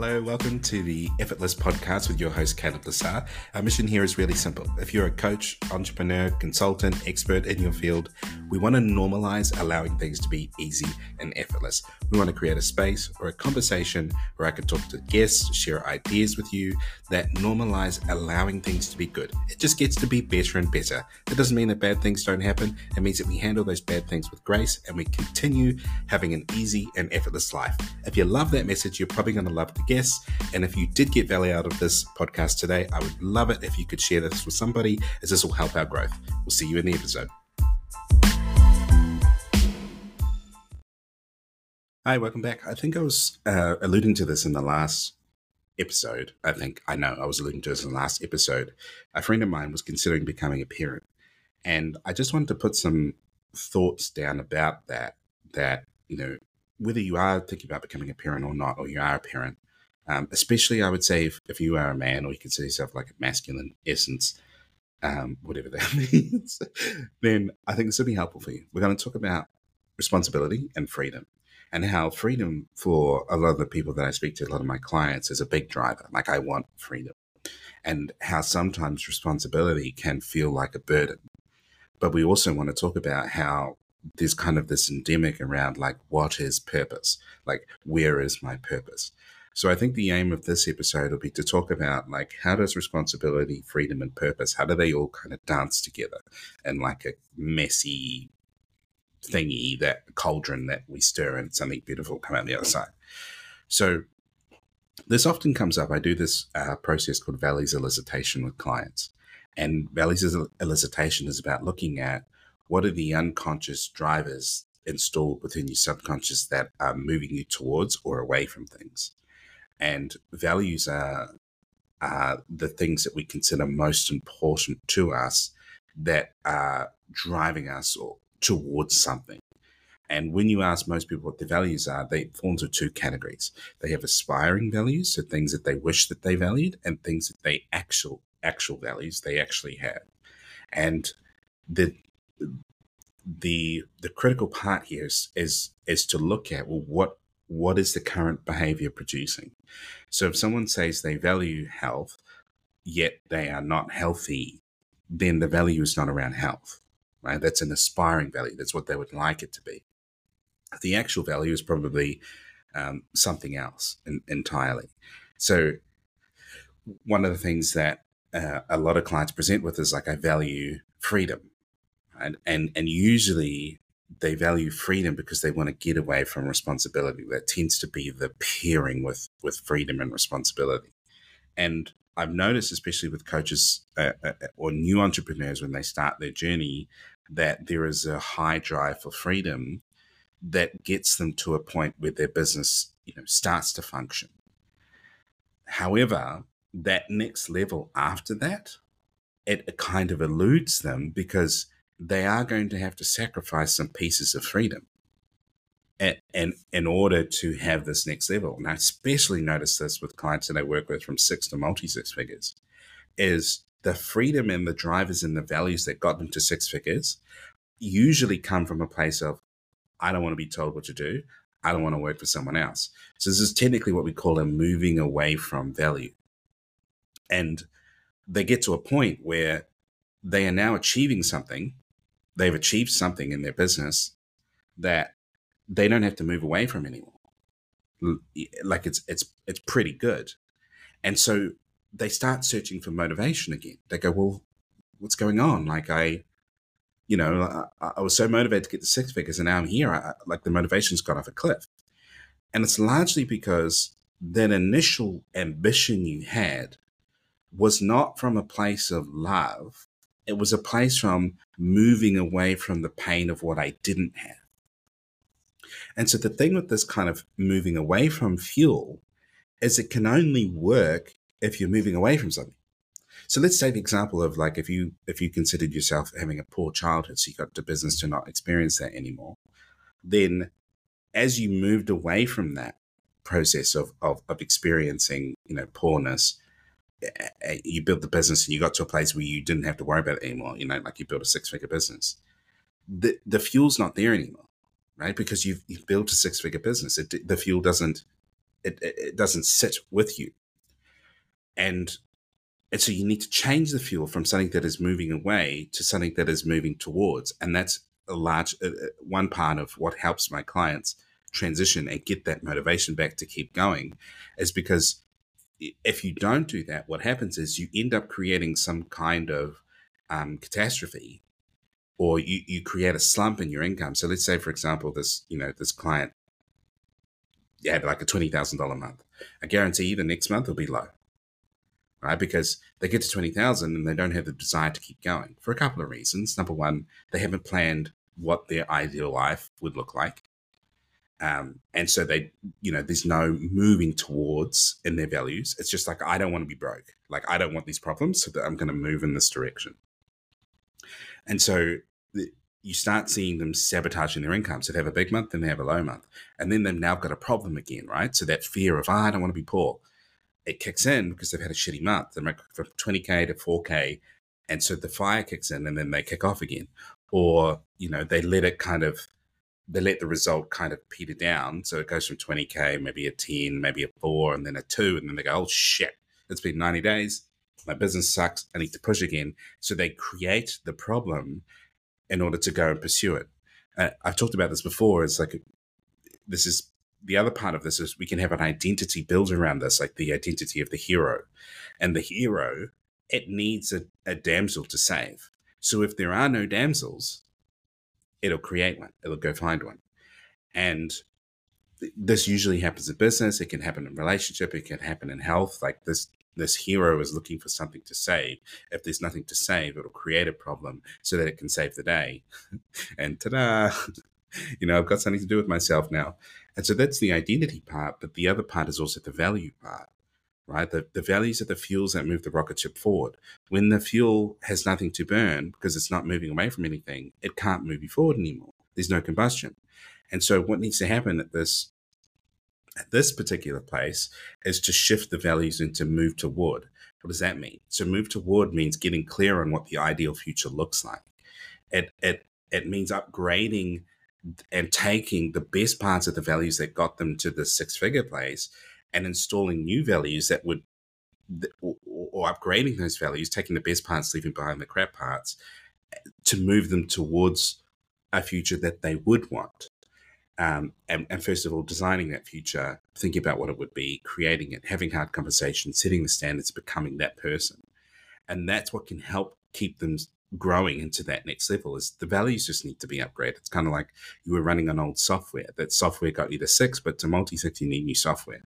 Hello, welcome to the Effortless Podcast with your host, Caleb Lesa. Our mission here is really simple. If you're a coach, entrepreneur, consultant, expert in your field, we want to normalize allowing things to be easy and effortless. We want to create a space or a conversation where I can talk to guests, share ideas with you that normalize allowing things to be good. It just gets to be better and better. It doesn't mean that bad things don't happen. It means that we handle those bad things with grace and we continue having an easy and effortless life. If you love that message, you're probably going to love the guests. And if you did get value out of this podcast today, I would love it if you could share this with somebody, as this will help our growth. We'll see you in the episode. Hi, welcome back. I think I was uh, alluding to this in the last episode. I think I know I was alluding to this in the last episode. A friend of mine was considering becoming a parent, and I just wanted to put some thoughts down about that. That you know, whether you are thinking about becoming a parent or not, or you are a parent, um, especially, I would say, if, if you are a man or you consider yourself like a masculine essence, um, whatever that means, then I think this will be helpful for you. We're going to talk about responsibility and freedom and how freedom for a lot of the people that I speak to, a lot of my clients, is a big driver. Like, I want freedom. And how sometimes responsibility can feel like a burden. But we also want to talk about how there's kind of this endemic around like, what is purpose? Like, where is my purpose? So I think the aim of this episode will be to talk about like how does responsibility, freedom, and purpose, how do they all kind of dance together in like a messy thingy, that cauldron that we stir and something beautiful come out the other side. So this often comes up. I do this uh, process called values elicitation with clients. And values elicitation is about looking at what are the unconscious drivers installed within your subconscious that are moving you towards or away from things and values are are the things that we consider most important to us that are driving us towards something. And when you ask most people what their values are, they fall into two categories. They have aspiring values, so things that they wish that they valued, and things that they actual actual values they actually have. And the the the critical part here is is, is to look at well what what is the current behavior producing? So if someone says they value health, yet they are not healthy, then the value is not around health, right? That's an aspiring value. That's what they would like it to be. The actual value is probably um, something else in, entirely. So one of the things that uh, a lot of clients present with is like, I value freedom. And, and, and usually they value freedom because they want to get away from responsibility. That tends to be the pairing with with freedom and responsibility. And I've noticed, especially with coaches uh, uh, uh, or new entrepreneurs, when they start their journey, that there is a high drive for freedom that gets them to a point where their business, you know, starts to function. However, that next level after that, it kind of eludes them because they are going to have to sacrifice some pieces of freedom and, in order to have this next level. And I especially notice this with clients that I work with from six to multi six figures, is the freedom and the drivers and the values that got them to six figures usually come from a place of I don't want to be told what to do. I don't want to work for someone else. So this is technically what we call a moving away from value. And they get to a point where they are now achieving something they've achieved something in their business that they don't have to move away from anymore. Like it's it's it's pretty good, and so they start searching for motivation again. They go, well, what's going on? Like I, you know, I, I was so motivated to get the six figures, and now I'm here. I, like the motivation's gone off a cliff, and it's largely because that initial ambition you had was not from a place of love it was a place from moving away from the pain of what I didn't have. And so the thing with this kind of moving away from fuel is it can only work if you're moving away from something. So let's take the example of like if you if you considered yourself having a poor childhood, so you got to business to not experience that anymore, then as you moved away from that process of of, of experiencing, you know, poorness, eh, eh, eh, you built the business and you got to a place where you didn't have to worry about it anymore. You know, like you built a six figure business. The the fuel's not there anymore, right? Because you've you've built a six figure business. It, the fuel doesn't it, it, doesn't sit with you. And and so you need to change the fuel from something that is moving away to something that is moving towards. And that's a large uh, uh one part of what helps my clients transition and get that motivation back to keep going is because if you don't do that, what happens is you end up creating some kind of um, catastrophe or you, you create a slump in your income. So let's say, for example, this, you know, this client had like a $20,000 month. I guarantee you the next month will be low, right? Because they get to 20,000 and they don't have the desire to keep going for a couple of reasons. Number one, they haven't planned what their ideal life would look like. Um, and so they, you know, there's no moving towards in their values. It's just like, I don't want to be broke. Like, I don't want these problems, so that I'm going to move in this direction. And so the, you start seeing them sabotaging their income. So they have a big month, then they have a low month. And then they've now got a problem again, right? So that fear of, oh, I don't want to be poor, it kicks in because they've had a shitty month. They're from 20K to 4K. And so the fire kicks in and then they kick off again. Or, you know, they let it kind of they let the result kind of peter down. So it goes from 20K, maybe a 10, maybe a four, and then a two. And then they go, oh shit, it's been 90 days. My business sucks. I need to push again. So they create the problem in order to go and pursue it. Uh, I've talked about this before. It's like, this is the other part of this is we can have an identity built around this, like the identity of the hero. And the hero, it needs a, a damsel to save. So if there are no damsels, it'll create one. It'll go find one. And this usually happens in business. It can happen in relationship. It can happen in health. Like this, this hero is looking for something to save. If there's nothing to save, it'll create a problem so that it can save the day. and ta-da! you know, I've got something to do with myself now. And so that's the identity part. But the other part is also the value part right? The, the values are the fuels that move the rocket ship forward. When the fuel has nothing to burn because it's not moving away from anything, it can't move you forward anymore. There's no combustion. And so what needs to happen at this at this particular place is to shift the values and to move toward. What does that mean? So move toward means getting clear on what the ideal future looks like. It it it means upgrading and taking the best parts of the values that got them to the six figure place and installing new values that would or, or, upgrading those values, taking the best parts, leaving behind the crap parts, to move them towards a future that they would want. Um, and, and, first of all, designing that future, thinking about what it would be, creating it, having hard conversations, setting the standards, becoming that person. And that's what can help keep them growing into that next level is the values just need to be upgraded. It's kind of like you were running on old software. That software got you to six, but to multi six, you need new software.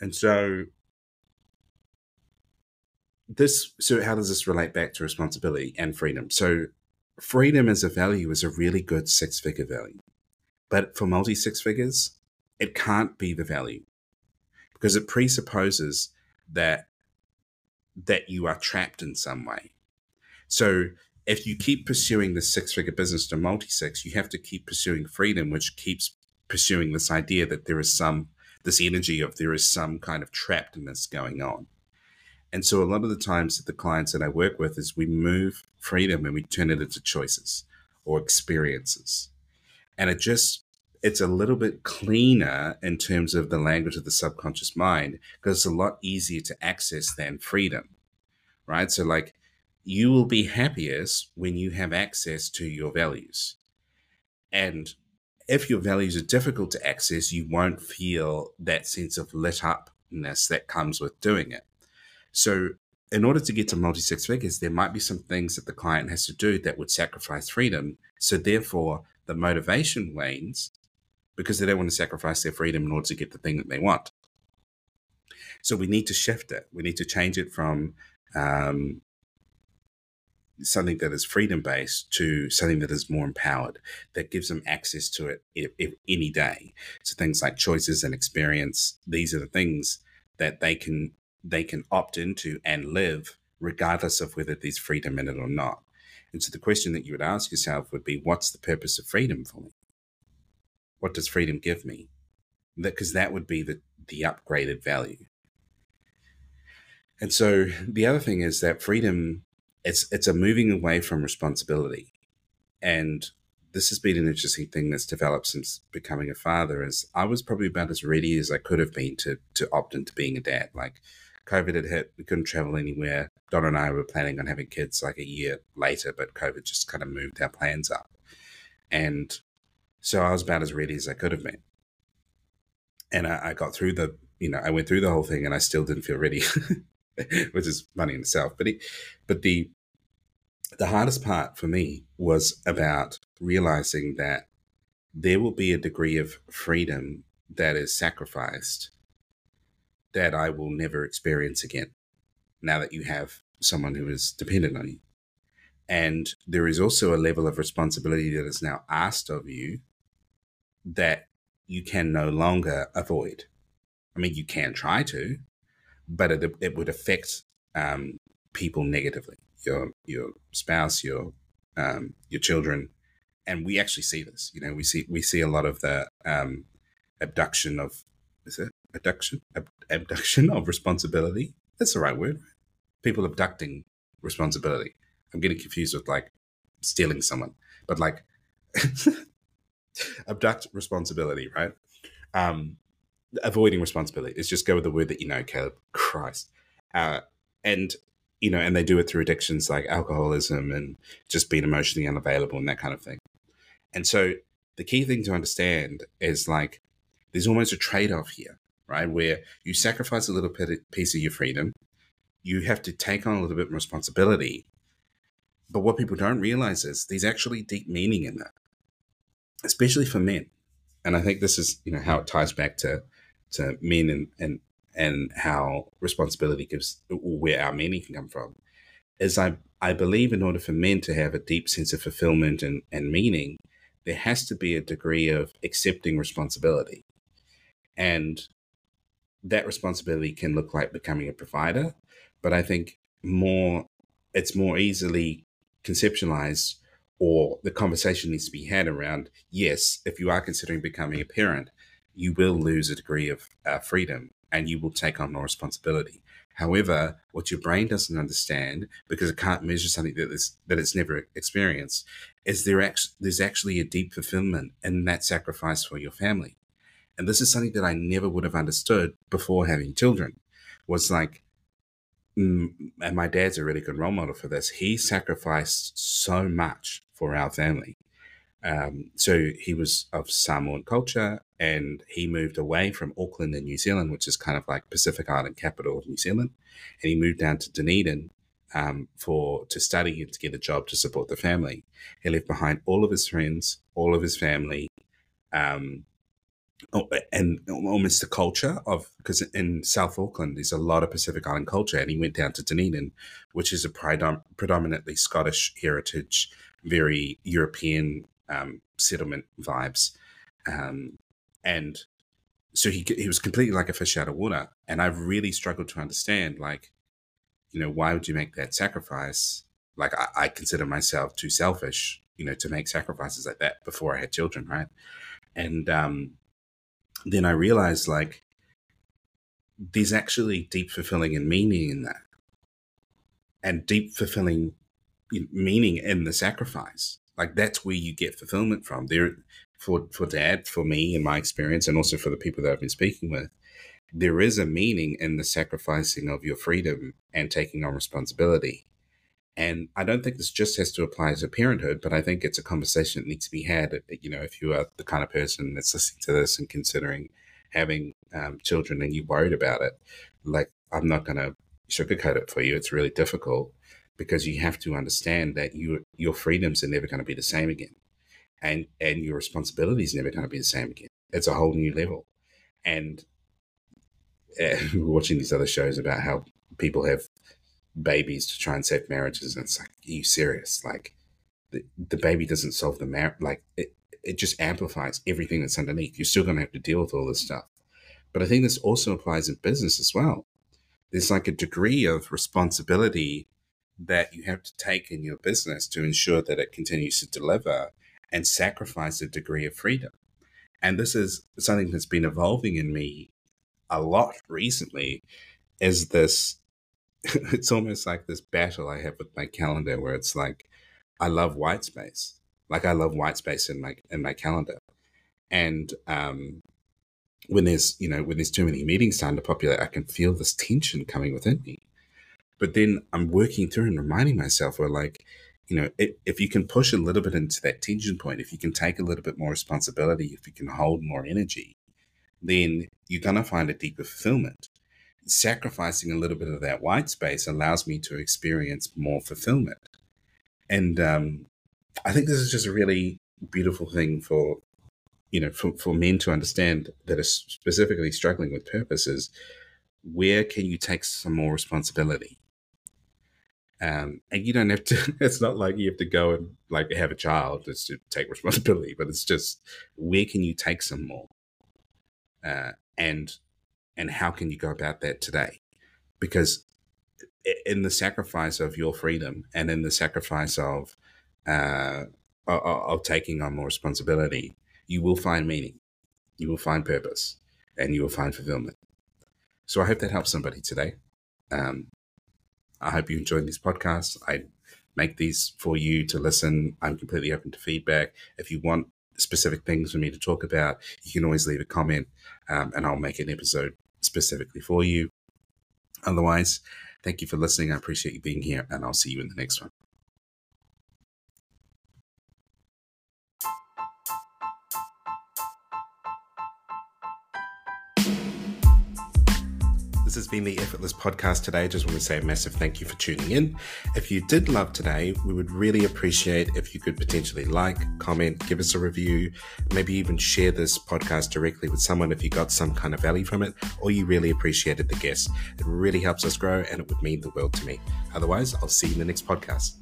And so this so how does this relate back to responsibility and freedom? So freedom as a value is a really good six figure value. But for multi six figures, it can't be the value because it presupposes that that you are trapped in some way. So if you keep pursuing the six figure business to multi six, you have to keep pursuing freedom, which keeps pursuing this idea that there is some this energy of there is some kind of trappedness going on. And so a lot of the times that the clients that I work with is we move freedom and we turn it into choices or experiences. And it just it's a little bit cleaner in terms of the language of the subconscious mind because it's a lot easier to access than freedom. Right? So like you will be happiest when you have access to your values. And if your values are difficult to access, you won't feel that sense of lit upness that comes with doing it. So, in order to get to multi six figures, there might be some things that the client has to do that would sacrifice freedom. So, therefore, the motivation wanes because they don't want to sacrifice their freedom in order to get the thing that they want. So, we need to shift it. We need to change it from um, something that is freedom based to something that is more empowered that gives them access to it if, if any day so things like choices and experience these are the things that they can they can opt into and live regardless of whether there's freedom in it or not and so the question that you would ask yourself would be what's the purpose of freedom for me what does freedom give me because that, that would be the the upgraded value and so the other thing is that freedom it's it's a moving away from responsibility and this has been an interesting thing that's developed since becoming a father. Is I was probably about as ready as I could have been to to opt into being a dad. Like COVID had hit, we couldn't travel anywhere. Don and I were planning on having kids like a year later, but COVID just kind of moved our plans up. And so I was about as ready as I could have been. And I, I got through the, you know, I went through the whole thing and I still didn't feel ready, which is funny in itself. But it, but the the hardest part for me was about realizing that there will be a degree of freedom that is sacrificed that I will never experience again now that you have someone who is dependent on you. And there is also a level of responsibility that is now asked of you that you can no longer avoid. I mean, you can try to, but it, it would affect um, people negatively your your spouse, your um, your children, and we actually see this. You know, we see we see a lot of the um, abduction of is it abduction Ab- abduction of responsibility. That's the right word. People abducting responsibility. I'm getting confused with like stealing someone, but like abduct responsibility, right? Um, avoiding responsibility. Let's just go with the word that you know, Caleb. Christ. Uh, and you know, and they do it through addictions like alcoholism and just being emotionally unavailable and that kind of thing. And so the key thing to understand is like there's almost a trade off here, right? Where you sacrifice a little piece of your freedom, you have to take on a little bit of responsibility. But what people don't realize is there's actually deep meaning in that, especially for men. And I think this is, you know, how it ties back to to men and, and and how responsibility gives where our meaning can come from is I I believe in order for men to have a deep sense of fulfillment and, and meaning, there has to be a degree of accepting responsibility. And that responsibility can look like becoming a provider, but I think more it's more easily conceptualized or the conversation needs to be had around yes, if you are considering becoming a parent, you will lose a degree of uh, freedom and you will take on more responsibility. However, what your brain doesn't understand, because it can't measure something that is that it's never experienced, is there there's actually a deep fulfillment in that sacrifice for your family. And this is something that I never would have understood before having children. Was like, mm, and my dad's a really good role model for this. He sacrificed so much for our family. Um, so he was of Samoan culture and he moved away from Auckland in New Zealand, which is kind of like Pacific Island capital of New Zealand. And he moved down to Dunedin um, for to study and to get a job to support the family. He left behind all of his friends, all of his family, um, oh, and almost the culture of because in South Auckland there's a lot of Pacific Island culture, and he went down to Dunedin, which is a predom- predominantly Scottish heritage, very European um, settlement vibes. Um, and so he, he was completely like a fish out of water. And I've really struggled to understand, like, you know, why would you make that sacrifice? Like, I, I consider myself too selfish, you know, to make sacrifices like that before I had children, right? And um, then I realized, like, there's actually deep fulfilling and meaning in that, and deep fulfilling meaning in the sacrifice. Like that's where you get fulfillment from. There, for for dad, for me, in my experience, and also for the people that I've been speaking with, there is a meaning in the sacrificing of your freedom and taking on responsibility. And I don't think this just has to apply to parenthood, but I think it's a conversation that needs to be had. You know, if you are the kind of person that's listening to this and considering having um, children and you're worried about it, like I'm not going to sugarcoat it for you. It's really difficult because you have to understand that you your freedoms are never going to be the same again, and and your responsibilities never going to be the same again. It's a whole new level, and uh, watching these other shows about how people have babies to try and save marriages, and it's like, are you serious? Like, the, the baby doesn't solve the marriage. Like, it it just amplifies everything that's underneath. You're still going to have to deal with all this stuff. But I think this also applies in business as well. There's like a degree of responsibility that you have to take in your business to ensure that it continues to deliver and sacrifice a degree of freedom. And this is something that's been evolving in me a lot recently is this it's almost like this battle I have with my calendar where it's like I love white space. Like I love white space in my in my calendar. And um, when there's you know when there's too many meetings starting to populate, I can feel this tension coming within me. But then I'm working through and reminding myself, or like, you know, if, if you can push a little bit into that tension point, if you can take a little bit more responsibility, if you can hold more energy, then you're gonna find a deeper fulfillment. Sacrificing a little bit of that white space allows me to experience more fulfillment. And um, I think this is just a really beautiful thing for you know for, for men to understand that are specifically struggling with purpose is where can you take some more responsibility um, and you don't have to it's not like you have to go and like have a child just to take responsibility but it's just where can you take some more uh, and and how can you go about that today because in the sacrifice of your freedom and in the sacrifice of uh, of, taking on more responsibility you will find meaning, you will find purpose, and you will find fulfillment. So I hope that helps somebody today. Um, I hope you enjoyed this podcast. I make these for you to listen. I'm completely open to feedback. If you want specific things for me to talk about, you can always leave a comment um, and I'll make an episode specifically for you. Otherwise, thank you for listening. I appreciate you being here, and I'll see you in the next one. This has been the Effortless Podcast today. I just want to say a massive thank you for tuning in. If you did love today, we would really appreciate if you could potentially like, comment, give us a review, maybe even share this podcast directly with someone if you got some kind of value from it, or you really appreciated the guest. It really helps us grow and it would mean the world to me. Otherwise, I'll see you in the next podcast.